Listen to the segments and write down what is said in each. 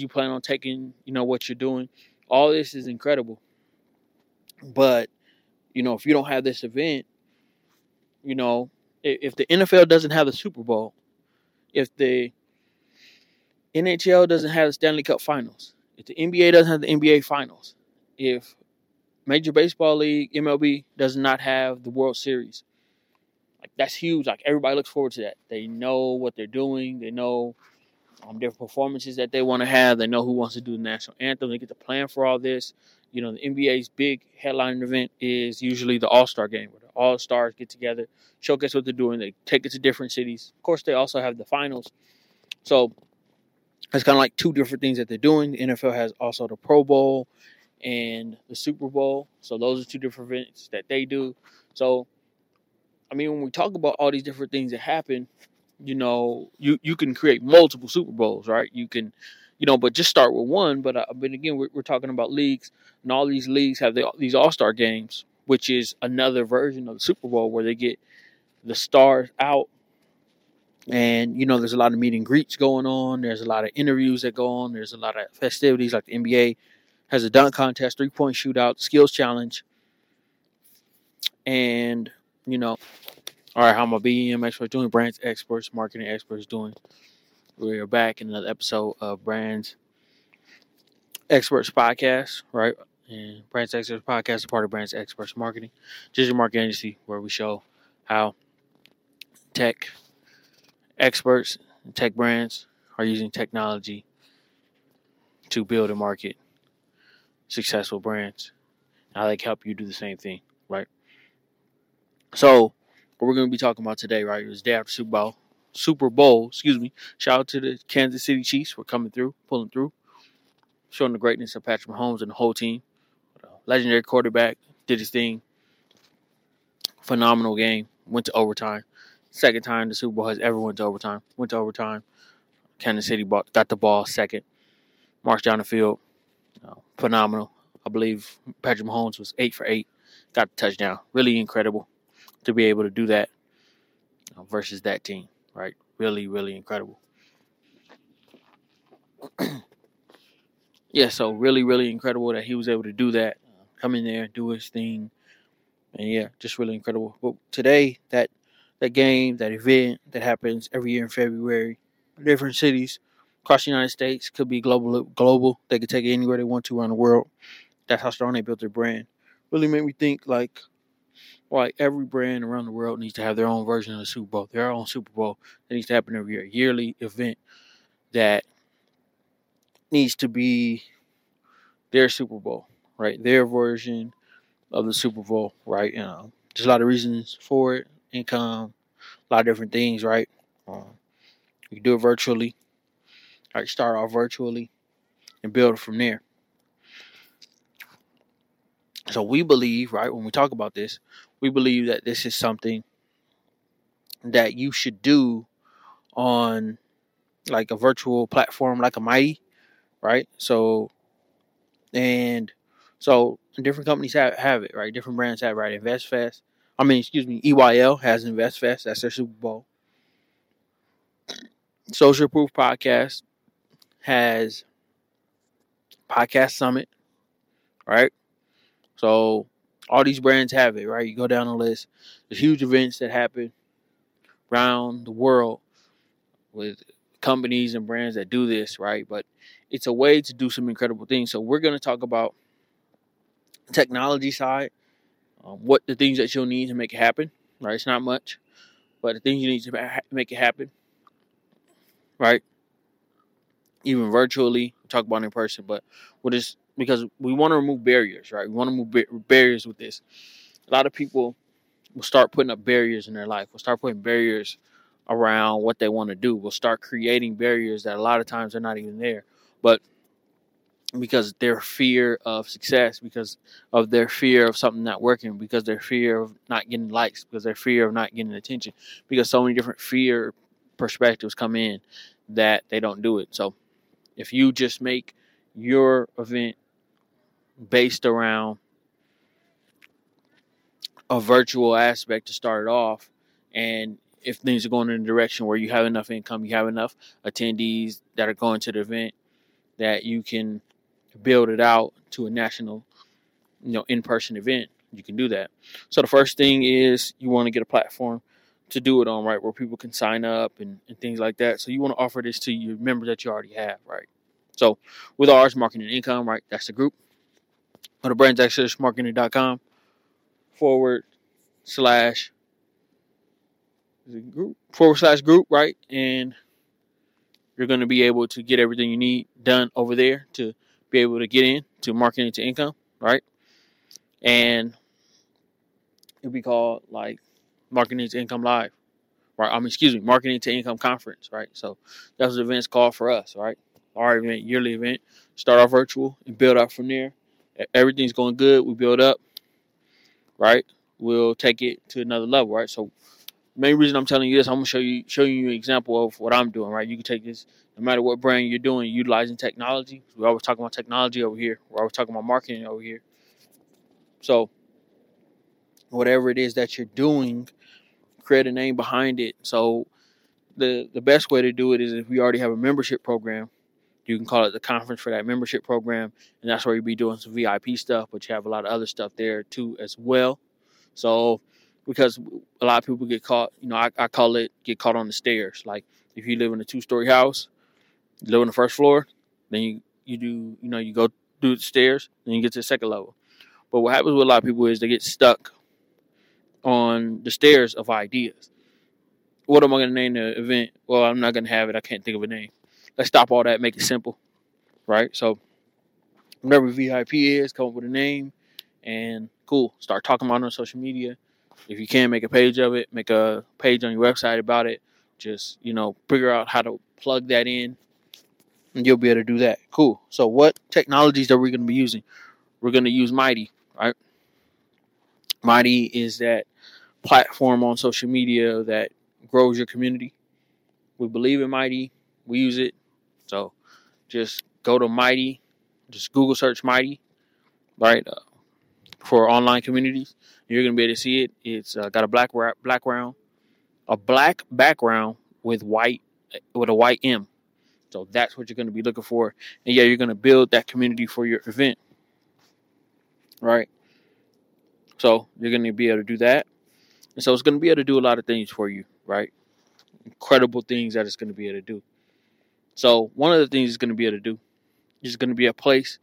you plan on taking, you know, what you're doing. All this is incredible. But, you know, if you don't have this event, you know, if the NFL doesn't have the Super Bowl, if the NHL doesn't have the Stanley Cup Finals, if the NBA doesn't have the NBA Finals, if Major Baseball League MLB does not have the World Series, like that's huge. Like everybody looks forward to that. They know what they're doing. They know um, different performances that they want to have. They know who wants to do the national anthem. They get to plan for all this. You know, the NBA's big headline event is usually the All Star game, where the All Stars get together, showcase what they're doing. They take it to different cities. Of course, they also have the finals. So it's kind of like two different things that they're doing. The NFL has also the Pro Bowl and the Super Bowl. So those are two different events that they do. So, I mean, when we talk about all these different things that happen, you know, you you can create multiple Super Bowls, right? You can, you know, but just start with one. But uh, but again, we're, we're talking about leagues, and all these leagues have the, these All Star games, which is another version of the Super Bowl where they get the stars out, and you know, there's a lot of meet and greets going on. There's a lot of interviews that go on. There's a lot of festivities, like the NBA has a dunk contest, three point shootout, skills challenge, and you know all right, how my BEM experts doing, brands experts, marketing experts doing. We are back in another episode of Brands Experts Podcast, right? And Brands Experts Podcast is part of Brands Experts Marketing, digital marketing agency, where we show how tech experts and tech brands are using technology to build and market successful brands. How they help you do the same thing, right? So what we're going to be talking about today, right? It was day after Super Bowl. Super Bowl, excuse me. Shout out to the Kansas City Chiefs for coming through, pulling through, showing the greatness of Patrick Mahomes and the whole team. Uh, legendary quarterback did his thing. Phenomenal game. Went to overtime. Second time the Super Bowl has ever went to overtime. Went to overtime. Kansas City got the ball second. Marched down the field. Uh, phenomenal. I believe Patrick Mahomes was eight for eight. Got the touchdown. Really incredible to be able to do that uh, versus that team, right? Really, really incredible. yeah, so really, really incredible that he was able to do that, uh, come in there, do his thing, and yeah, just really incredible. But today, that that game, that event that happens every year in February, different cities across the United States, could be global. Global, they could take it anywhere they want to around the world. That's how strong they built their brand. Really made me think like like every brand around the world needs to have their own version of the Super Bowl, their own Super Bowl that needs to happen every year, yearly event that needs to be their Super Bowl, right? Their version of the Super Bowl, right? You know, there's a lot of reasons for it, income, a lot of different things, right? Um, you can do it virtually, right? Start off virtually and build from there. So we believe, right, when we talk about this, we believe that this is something that you should do on like a virtual platform like a Mighty, right? So and so different companies have, have it, right? Different brands have right. InvestFest. I mean, excuse me, EYL has InvestFest. That's their Super Bowl. Social Proof Podcast has Podcast Summit, right? So all these brands have it, right? You go down the list. There's huge events that happen around the world with companies and brands that do this, right? But it's a way to do some incredible things. So we're going to talk about technology side, um, what the things that you'll need to make it happen, right? It's not much, but the things you need to make it happen, right? Even virtually, talk about in person, but we'll just because we want to remove barriers, right? We want to remove barriers with this. A lot of people will start putting up barriers in their life. Will start putting barriers around what they want to do. Will start creating barriers that a lot of times are not even there, but because their fear of success, because of their fear of something not working, because their fear of not getting likes, because their fear of not getting attention, because so many different fear perspectives come in that they don't do it. So if you just make your event based around a virtual aspect to start it off. And if things are going in a direction where you have enough income, you have enough attendees that are going to the event, that you can build it out to a national, you know, in-person event. You can do that. So the first thing is you want to get a platform to do it on, right, where people can sign up and, and things like that. So you want to offer this to your members that you already have, right? So with ours, marketing income, right, that's the group. Go to brandsexpertsmarketing.com forward slash group forward slash group, right? And you're going to be able to get everything you need done over there to be able to get in to marketing to income, right? And it'll be called like marketing to income live, right? I mean, excuse me, marketing to income conference, right? So that's what the event's called for us, right? Our event, yearly event, start off virtual and build up from there. Everything's going good. We build up, right? We'll take it to another level, right? So main reason I'm telling you this, I'm gonna show you show you an example of what I'm doing, right? You can take this no matter what brand you're doing, utilizing technology. We're always talking about technology over here. We're always talking about marketing over here. So whatever it is that you're doing, create a name behind it. So the the best way to do it is if we already have a membership program, you can call it the conference for that membership program, and that's where you'll be doing some VIP stuff, but you have a lot of other stuff there too as well. So because a lot of people get caught, you know, I, I call it get caught on the stairs. Like if you live in a two story house, you live on the first floor, then you, you do, you know, you go through the stairs, then you get to the second level. But what happens with a lot of people is they get stuck on the stairs of ideas. What am I going to name the event? Well, I'm not going to have it. I can't think of a name. Let's stop all that, make it simple, right? So, whatever VIP is, come up with a name, and cool. Start talking about it on social media if you can make a page of it, make a page on your website about it. Just you know, figure out how to plug that in, and you'll be able to do that. Cool. So, what technologies are we going to be using? We're going to use Mighty, right? Mighty is that platform on social media that grows your community. We believe in Mighty. We use it. So, just go to Mighty. Just Google search Mighty, right? Uh, for online communities. You're gonna be able to see it. It's uh, got a black background, a black background with white with a white M. So that's what you're gonna be looking for. And yeah, you're gonna build that community for your event, right? So you're gonna be able to do that, and so it's gonna be able to do a lot of things for you, right? Incredible things that it's gonna be able to do. So one of the things it's gonna be able to do is gonna be a place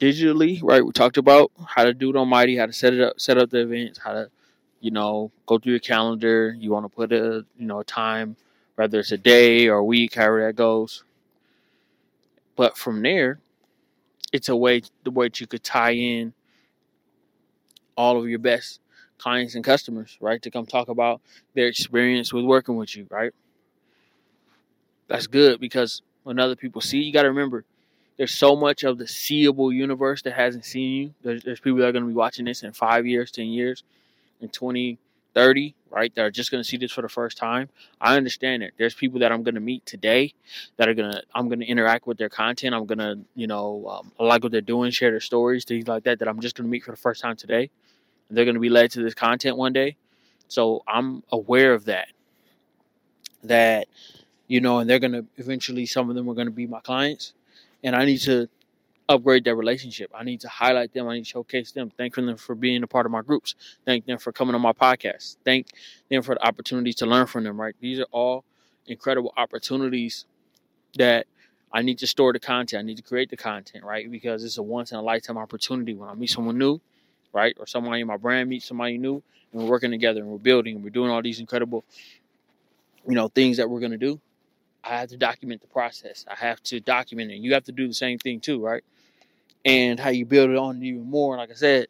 digitally, right? We talked about how to do it on Mighty, how to set it up, set up the events, how to, you know, go through your calendar. You want to put a, you know, a time, whether it's a day or a week, however that goes. But from there, it's a way the way that you could tie in all of your best clients and customers, right? To come talk about their experience with working with you, right? That's good because when other people see, you got to remember there's so much of the seeable universe that hasn't seen you. There's, there's people that are going to be watching this in five years, 10 years, in 20, 30, right? That are just going to see this for the first time. I understand it. There's people that I'm going to meet today that are going to, I'm going to interact with their content. I'm going to, you know, um, like what they're doing, share their stories, things like that, that I'm just going to meet for the first time today. And they're going to be led to this content one day. So I'm aware of that. That, you know, and they're going to eventually, some of them are going to be my clients and I need to upgrade that relationship. I need to highlight them. I need to showcase them. Thank them for being a part of my groups. Thank them for coming on my podcast. Thank them for the opportunities to learn from them. Right, these are all incredible opportunities that I need to store the content. I need to create the content. Right, because it's a once in a lifetime opportunity when I meet someone new, right, or somebody in my brand meets somebody new, and we're working together and we're building and we're doing all these incredible, you know, things that we're gonna do. I have to document the process. I have to document it. You have to do the same thing too, right? And how you build it on even more, like I said,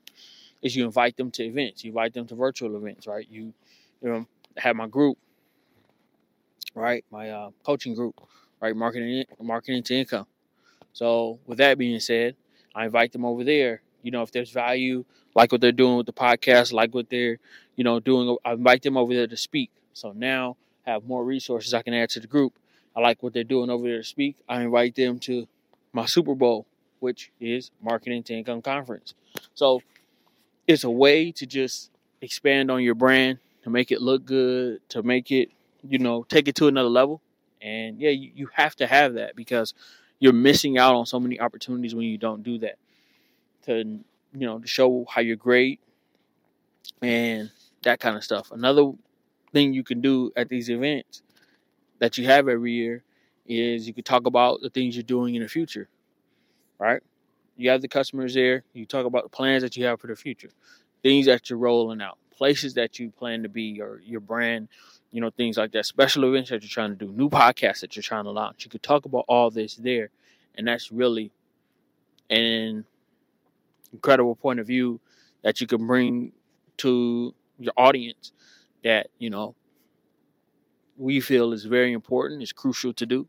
is you invite them to events. You invite them to virtual events, right? You, you know, have my group, right? My uh, coaching group, right? Marketing, marketing to income. So with that being said, I invite them over there. You know, if there's value, like what they're doing with the podcast, like what they're, you know, doing, I invite them over there to speak. So now I have more resources I can add to the group I like what they're doing over there to speak. I invite them to my Super Bowl, which is Marketing to Income Conference. So it's a way to just expand on your brand, to make it look good, to make it, you know, take it to another level. And yeah, you, you have to have that because, you're missing out on so many opportunities when you don't do that. To you know, to show how you're great and that kind of stuff. Another thing you can do at these events that you have every year is you can talk about the things you're doing in the future, right? You have the customers there. You talk about the plans that you have for the future, things that you're rolling out, places that you plan to be, or your brand, you know, things like that. Special events that you're trying to do, new podcasts that you're trying to launch. You could talk about all this there, and that's really an incredible point of view that you can bring to your audience that you know we feel is very important, is crucial to do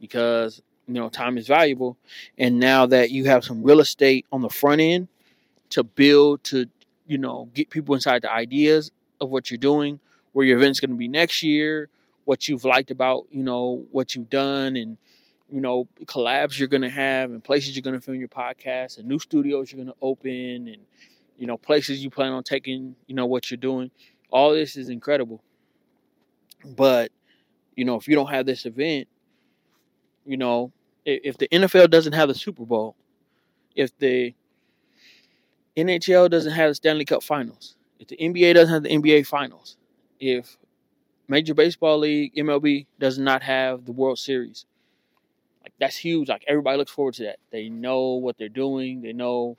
because you know time is valuable. And now that you have some real estate on the front end to build to you know get people inside the ideas of what you're doing where your event's going to be next year what you've liked about you know what you've done and you know collabs you're going to have and places you're going to film your podcast and new studios you're going to open and you know places you plan on taking you know what you're doing all this is incredible but you know if you don't have this event you know, if the NFL doesn't have the Super Bowl, if the NHL doesn't have the Stanley Cup Finals, if the NBA doesn't have the NBA Finals, if Major Baseball League MLB does not have the World Series, like that's huge. Like everybody looks forward to that. They know what they're doing. They know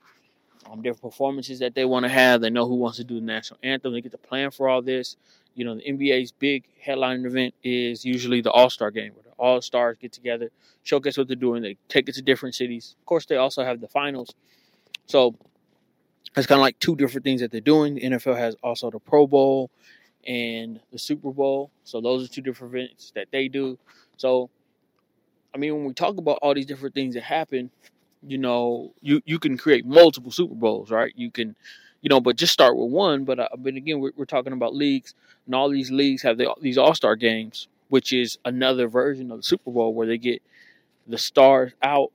um, different performances that they want to have. They know who wants to do the national anthem. They get to plan for all this. You know, the NBA's big headline event is usually the All Star game, where the All Stars get together, showcase what they're doing. They take it to different cities. Of course, they also have the finals. So it's kind of like two different things that they're doing. The NFL has also the Pro Bowl and the Super Bowl. So those are two different events that they do. So, I mean, when we talk about all these different things that happen, you know, you you can create multiple Super Bowls, right? You can, you know, but just start with one. But uh, but again, we're, we're talking about leagues, and all these leagues have the, these All Star games, which is another version of the Super Bowl where they get the stars out,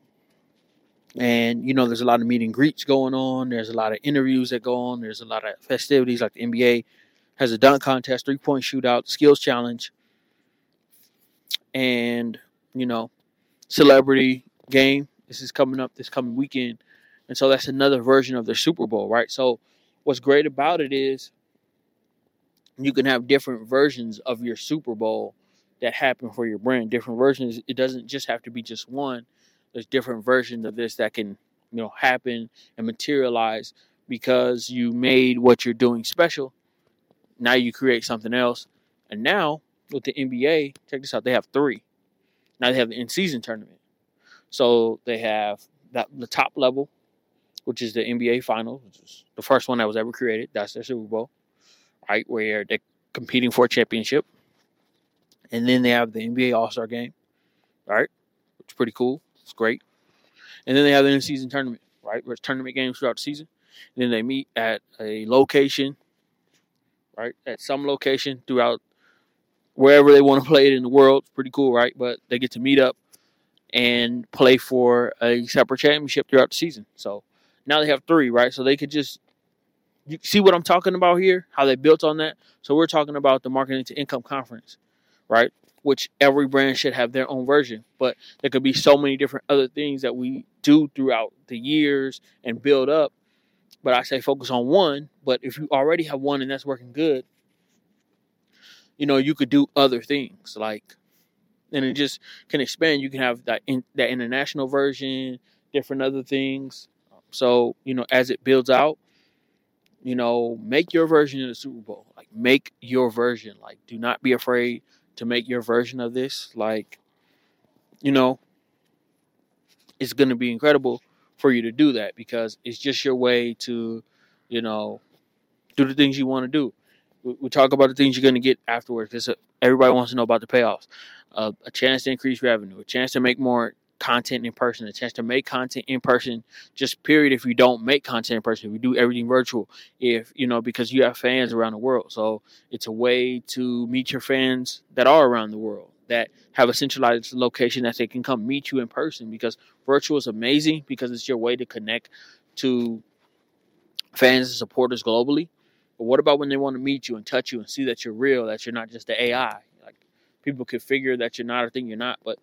and you know, there's a lot of meet and greets going on. There's a lot of interviews that go on. There's a lot of festivities, like the NBA has a dunk contest, three point shootout, skills challenge, and you know, celebrity game this is coming up this coming weekend. And so that's another version of their Super Bowl, right? So what's great about it is you can have different versions of your Super Bowl that happen for your brand. Different versions. It doesn't just have to be just one. There's different versions of this that can, you know, happen and materialize because you made what you're doing special. Now you create something else. And now with the NBA, check this out, they have three. Now they have the in season tournament. So they have that the top level, which is the NBA Finals, which is the first one that was ever created. That's their Super Bowl, right? Where they're competing for a championship. And then they have the NBA All Star Game, right? Which is pretty cool. It's great. And then they have the in season tournament, right? Where it's tournament games throughout the season. And then they meet at a location, right? At some location throughout wherever they want to play it in the world. It's pretty cool, right? But they get to meet up and play for a separate championship throughout the season. So now they have three, right? So they could just you see what I'm talking about here, how they built on that. So we're talking about the marketing to income conference, right? Which every brand should have their own version, but there could be so many different other things that we do throughout the years and build up. But I say focus on one. But if you already have one and that's working good, you know, you could do other things like and it just can expand. You can have that in, that international version, different other things. So you know, as it builds out, you know, make your version of the Super Bowl. Like make your version. Like do not be afraid to make your version of this. Like, you know, it's going to be incredible for you to do that because it's just your way to, you know, do the things you want to do. We, talk about the things you're going to get afterwards because uh, everybody wants to know about the payoffs a, uh, a chance to increase revenue, a chance to make more content in person, a chance to make content in person, just period. If you don't make content in person, if you do everything virtual, if you know, because you have fans around the world. So it's a way to meet your fans that are around the world that have a centralized location that they can come meet you in person because virtual is amazing because it's your way to connect to fans and supporters globally. But what about when they want to meet you and touch you and see that you're real, that you're not just the AI? Like people could figure that you're not or think you're not. But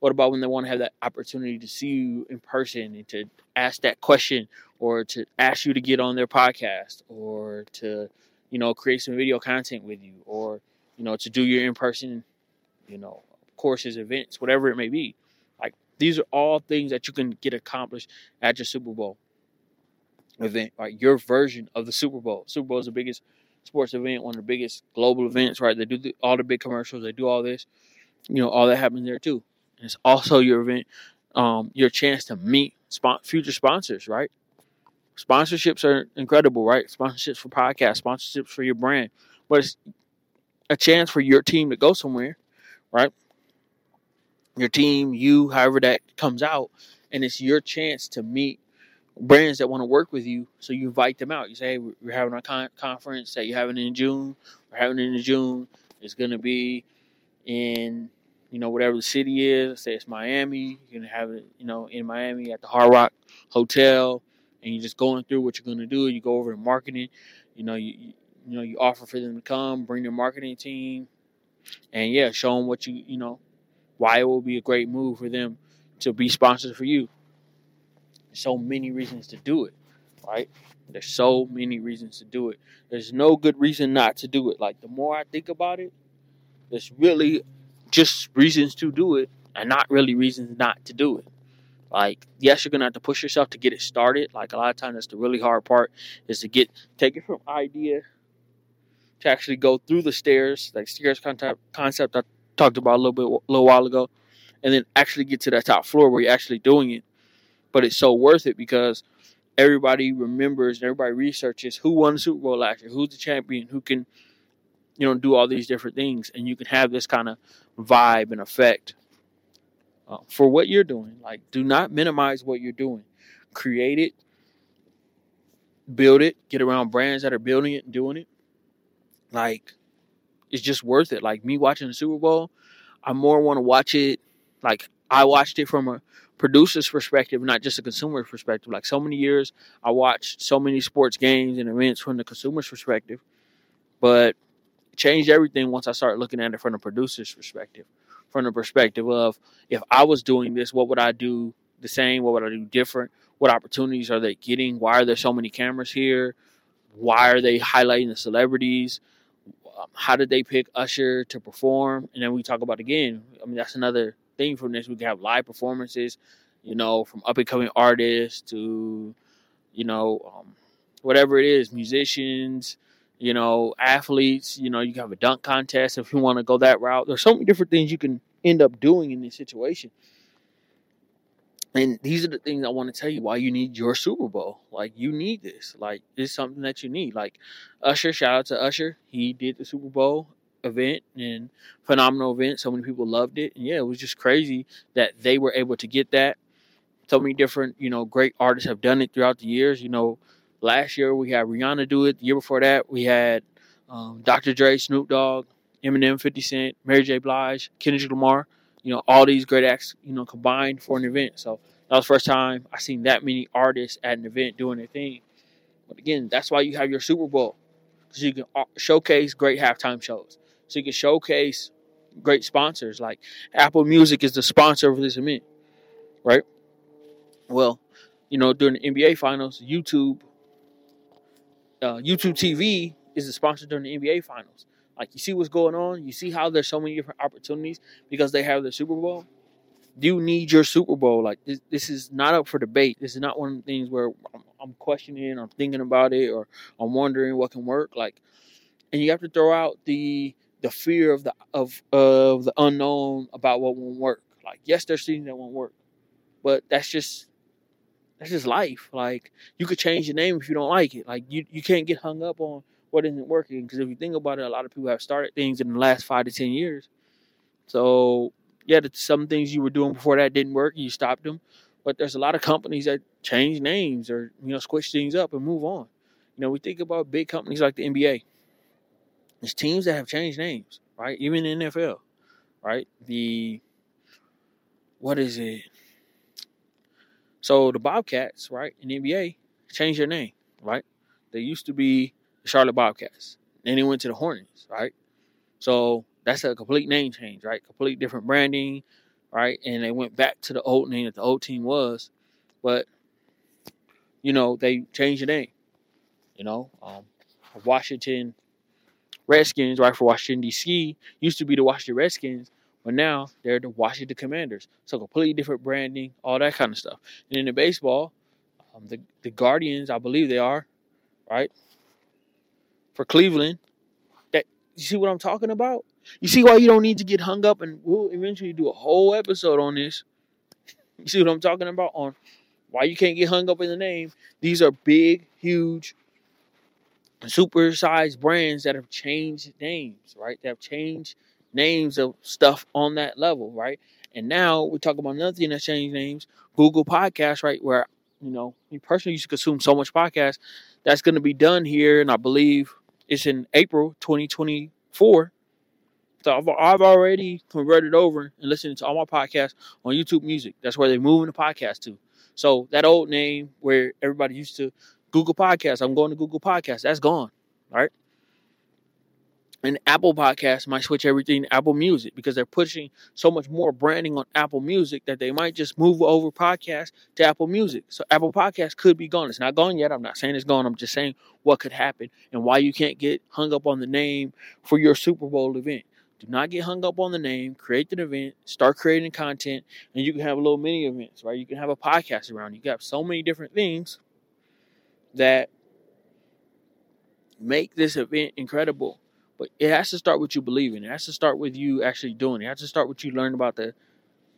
What about when they want to have that opportunity to see you in person and to ask that question or to ask you to get on their podcast or to, you know, create some video content with you or, you know, to do your in person, you know, courses, events, whatever it may be. Like these are all things that you can get accomplished at your Super Bowl event, right? Your version of the Super Bowl. Super Bowl is the biggest sports event, one of the biggest global events, right? They do the, all the big commercials, they do all this. You know, all that happens there too. It's also your event, um, your chance to meet spon- future sponsors, right? Sponsorships are incredible, right? Sponsorships for podcasts, sponsorships for your brand, but it's a chance for your team to go somewhere, right? Your team, you, however that comes out, and it's your chance to meet brands that want to work with you. So you invite them out. You say, hey, we're having a con- conference that you're having in June. We're having it in June. It's going to be in you know, whatever the city is. Say it's Miami. You can have it, you know, in Miami at the Hard Rock Hotel, and you're just going through what you're gonna do. You go over to marketing. You know, you you know, you offer for them to come, bring their marketing team, and yeah, show them what you you know, why it will be a great move for them to be sponsors for you. So many reasons to do it, right? There's so many reasons to do it. There's no good reason not to do it. Like the more I think about it, there's really just reasons to do it and not really reasons not to do it. Like, yes, you're gonna have to push yourself to get it started. Like a lot of times that's the really hard part is to get take it from idea to actually go through the stairs, like stairs concept concept I talked about a little bit a little while ago, and then actually get to that top floor where you're actually doing it. But it's so worth it because everybody remembers and everybody researches who won the Super Bowl last year, who's the champion, who can you know, do all these different things, and you can have this kind of vibe and effect uh, for what you're doing. Like, do not minimize what you're doing. Create it, build it, get around brands that are building it and doing it. Like, it's just worth it. Like me watching the Super Bowl, I more want to watch it. Like I watched it from a producer's perspective, not just a consumer's perspective. Like so many years, I watched so many sports games and events from the consumer's perspective, but changed everything once I started looking at it from the producer's perspective. From the perspective of if I was doing this, what would I do the same? What would I do different? What opportunities are they getting? Why are there so many cameras here? Why are they highlighting the celebrities? Um, how did they pick Usher to perform? And then we talk about again. I mean, that's another thing from this. We can have live performances, you know, from up and coming artists to, you know, um, whatever it is, musicians, you know, athletes, you know, you have a dunk contest if you want to go that route. There's so many different things you can end up doing in this situation. And these are the things I want to tell you why you need your Super Bowl. Like you need this. Like it's something that you need. Like Usher, shout out to Usher. He did the Super Bowl event and phenomenal event. So many people loved it. And yeah, it was just crazy that they were able to get that. So many different, you know, great artists have done it throughout the years. You know, Last year we had Rihanna do it. The year before that we had um, Dr. Dre, Snoop Dogg, Eminem, 50 Cent, Mary J. Blige, Kendrick Lamar. You know, all these great acts, you know, combined for an event. So that was the first time I seen that many artists at an event doing their thing. But again, that's why you have your Super Bowl because you can uh, showcase great halftime shows. So you can showcase great sponsors like Apple Music is the sponsor of this event, right? Well, you know, during the NBA Finals, YouTube uh, YouTube TV is a sponsor during the NBA Finals. Like you see what's going on, you see how there's so many different opportunities because they have the Super Bowl. You need your Super Bowl. Like this, this is not up for debate. This is not one of the things where I'm, I'm questioning, I'm thinking about it, or I'm wondering what can work. Like, and you have to throw out the the fear of the of of the unknown about what won't work. Like, yes, there's things that won't work, but that's just that's just life. Like you could change your name if you don't like it. Like you, you can't get hung up on what isn't working because if you think about it, a lot of people have started things in the last five to ten years. So yeah, some things you were doing before that didn't work, you stopped them. But there's a lot of companies that change names or you know squish things up and move on. You know, we think about big companies like the NBA. There's teams that have changed names, right? Even in NFL, right? The what is it? So the Bobcats, right, in the NBA, changed their name, right? They used to be the Charlotte Bobcats. Then they went to the Hornets, right? So that's a complete name change, right? Complete different branding, right? And they went back to the old name that the old team was, but you know they changed the name. You know, um, Washington Redskins, right? For Washington D.C. used to be the Washington Redskins, but now they're the Washington Commanders. So completely different branding, all that kind of stuff. And in the baseball, um, the the Guardians, I believe they are, right? For Cleveland, that you see what I'm talking about? You see why you don't need to get hung up, and we'll eventually do a whole episode on this. You see what I'm talking about on why you can't get hung up in the name. These are big, huge, supersized brands that have changed names, right? That have changed names of stuff on that level, right? And now we talk about another thing that changed names, Google Podcast, right? Where you know, me personally used to consume so much podcast that's going to be done here, and I believe it's in April 2024. So I've, I've already converted over and listening to all my podcasts on YouTube Music. That's where they're moving the podcast to. So that old name where everybody used to Google Podcasts, I'm going to Google Podcasts. That's gone, right? And Apple Podcasts might switch everything to Apple Music because they're pushing so much more branding on Apple Music that they might just move over podcasts to Apple Music. So Apple Podcasts could be gone. It's not gone yet. I'm not saying it's gone. I'm just saying what could happen and why you can't get hung up on the name for your Super Bowl event. Do not get hung up on the name. Create the event. Start creating content, and you can have a little mini events, right? You can have a podcast around. You have so many different things that make this event incredible. But it has to start with you believing. It has to start with you actually doing it. It has to start with you learning about the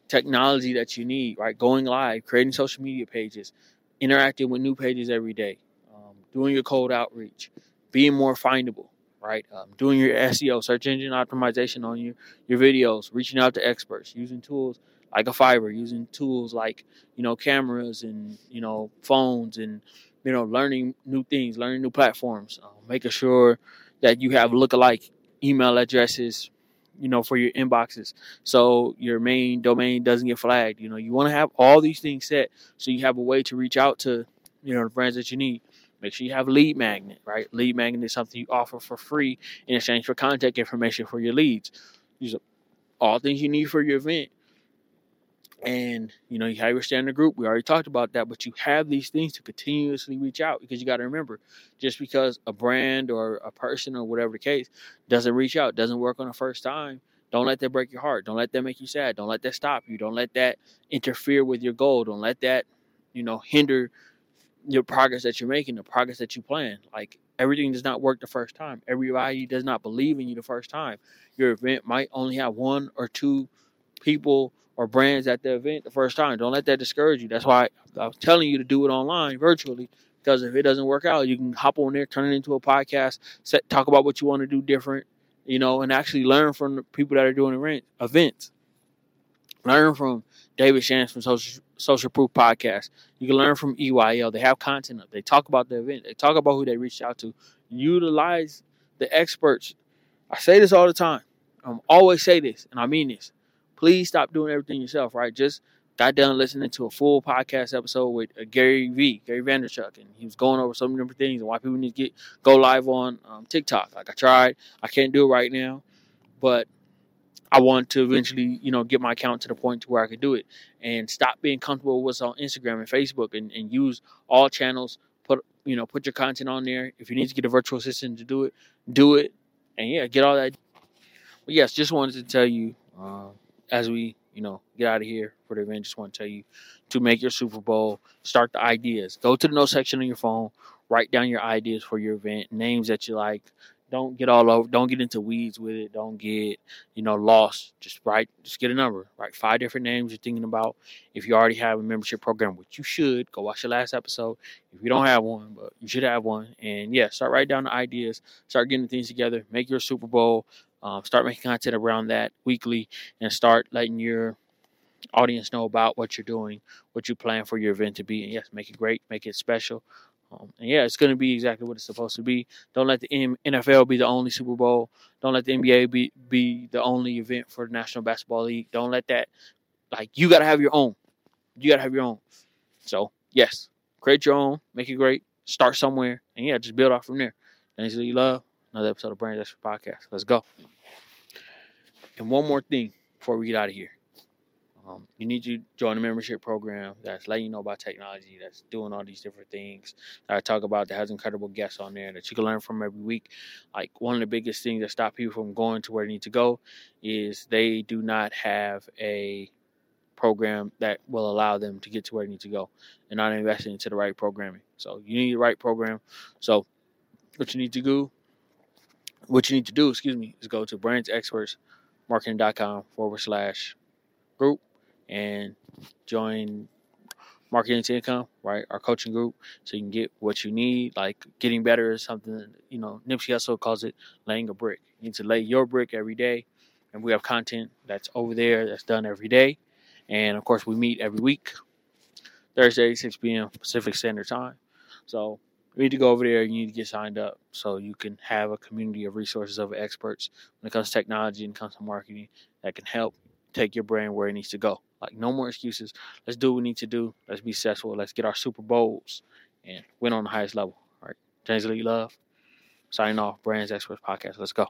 technology that you need, right? Going live, creating social media pages, interacting with new pages every day, um, doing your cold outreach, being more findable, right? Um, doing your SEO, search engine optimization on your, your videos, reaching out to experts, using tools like a Fiverr, using tools like, you know, cameras and, you know, phones and, you know, learning new things, learning new platforms, uh, making sure that you have look-alike email addresses, you know, for your inboxes. So your main domain doesn't get flagged. You know, you want to have all these things set so you have a way to reach out to, you know, the brands that you need. Make sure you have lead magnet, right? Lead magnet is something you offer for free in exchange for contact information for your leads. These are all things you need for your event. And you know, you have your standard group. We already talked about that, but you have these things to continuously reach out because you got to remember, just because a brand or a person or whatever the case doesn't reach out, doesn't work on the first time, don't let that break your heart. Don't let that make you sad. Don't let that stop you. Don't let that interfere with your goal. Don't let that, you know, hinder your progress that you're making, the progress that you plan. Like everything does not work the first time. Everybody does not believe in you the first time. Your event might only have one or two people or brands at the event the first time. Don't let that discourage you. That's why I was telling you to do it online virtually. Because if it doesn't work out, you can hop on there, turn it into a podcast, set, talk about what you want to do different, you know, and actually learn from the people that are doing events. Learn from David Shands from Social, Social Proof Podcast. You can learn from EYL. They have content up. They talk about the event. They talk about who they reached out to. Utilize the experts. I say this all the time. I'm always say this, and I mean this. Please stop doing everything yourself, right? Just got done listening to a full podcast episode with uh, Gary V, Gary Vaynerchuk, and he was going over some different things and why people need to get go live on um, TikTok. Like I tried, I can't do it right now, but I want to eventually, you know, get my account to the point to where I could do it and stop being comfortable with what's on Instagram and Facebook and, and use all channels. Put you know, put your content on there. If you need to get a virtual assistant to do it, do it, and yeah, get all that. But yes, just wanted to tell you uh, as we you know get out of here for the event. Just want to tell you to make your Super Bowl. Start the ideas. Go to the notes section on your phone. Write down your ideas for your event, names that you like, don't get all over don't get into weeds with it don't get you know lost just write just get a number write five different names you're thinking about if you already have a membership program which you should go watch the last episode if you don't have one but you should have one and yeah start writing down the ideas start getting things together make your super bowl um, start making content around that weekly and start letting your audience know about what you're doing what you plan for your event to be and yes make it great make it special um, and yeah, it's going to be exactly what it's supposed to be. Don't let the NFL be the only Super Bowl. Don't let the NBA be be the only event for the National Basketball League. Don't let that like you got to have your own. You got to have your own. So yes, create your own, make it great, start somewhere, and yeah, just build off from there. Thanks that you love. Another episode of Brand That's Podcast. Let's go. And one more thing before we get out of here. Um, you need to join a membership program that's letting you know about technology, that's doing all these different things that I talk about, that has incredible guests on there that you can learn from every week. Like one of the biggest things that stop people from going to where they need to go is they do not have a program that will allow them to get to where they need to go and not investing into the right programming. So you need the right program. So what you need to do, what you need to do, excuse me, is go to brandsexpertsmarketing.com forward slash group and join marketing to income, right? Our coaching group, so you can get what you need. Like getting better is something you know. Nipsey Hussle calls it laying a brick. You need to lay your brick every day, and we have content that's over there that's done every day. And of course, we meet every week, Thursday, 6 p.m. Pacific Standard Time. So you need to go over there. You need to get signed up so you can have a community of resources of experts when it comes to technology and comes to marketing that can help take your brand where it needs to go. Like no more excuses. Let's do what we need to do. Let's be successful. Let's get our Super Bowls and win on the highest level. All right. James Elite Love. Signing off. Brands Experts Podcast. Let's go.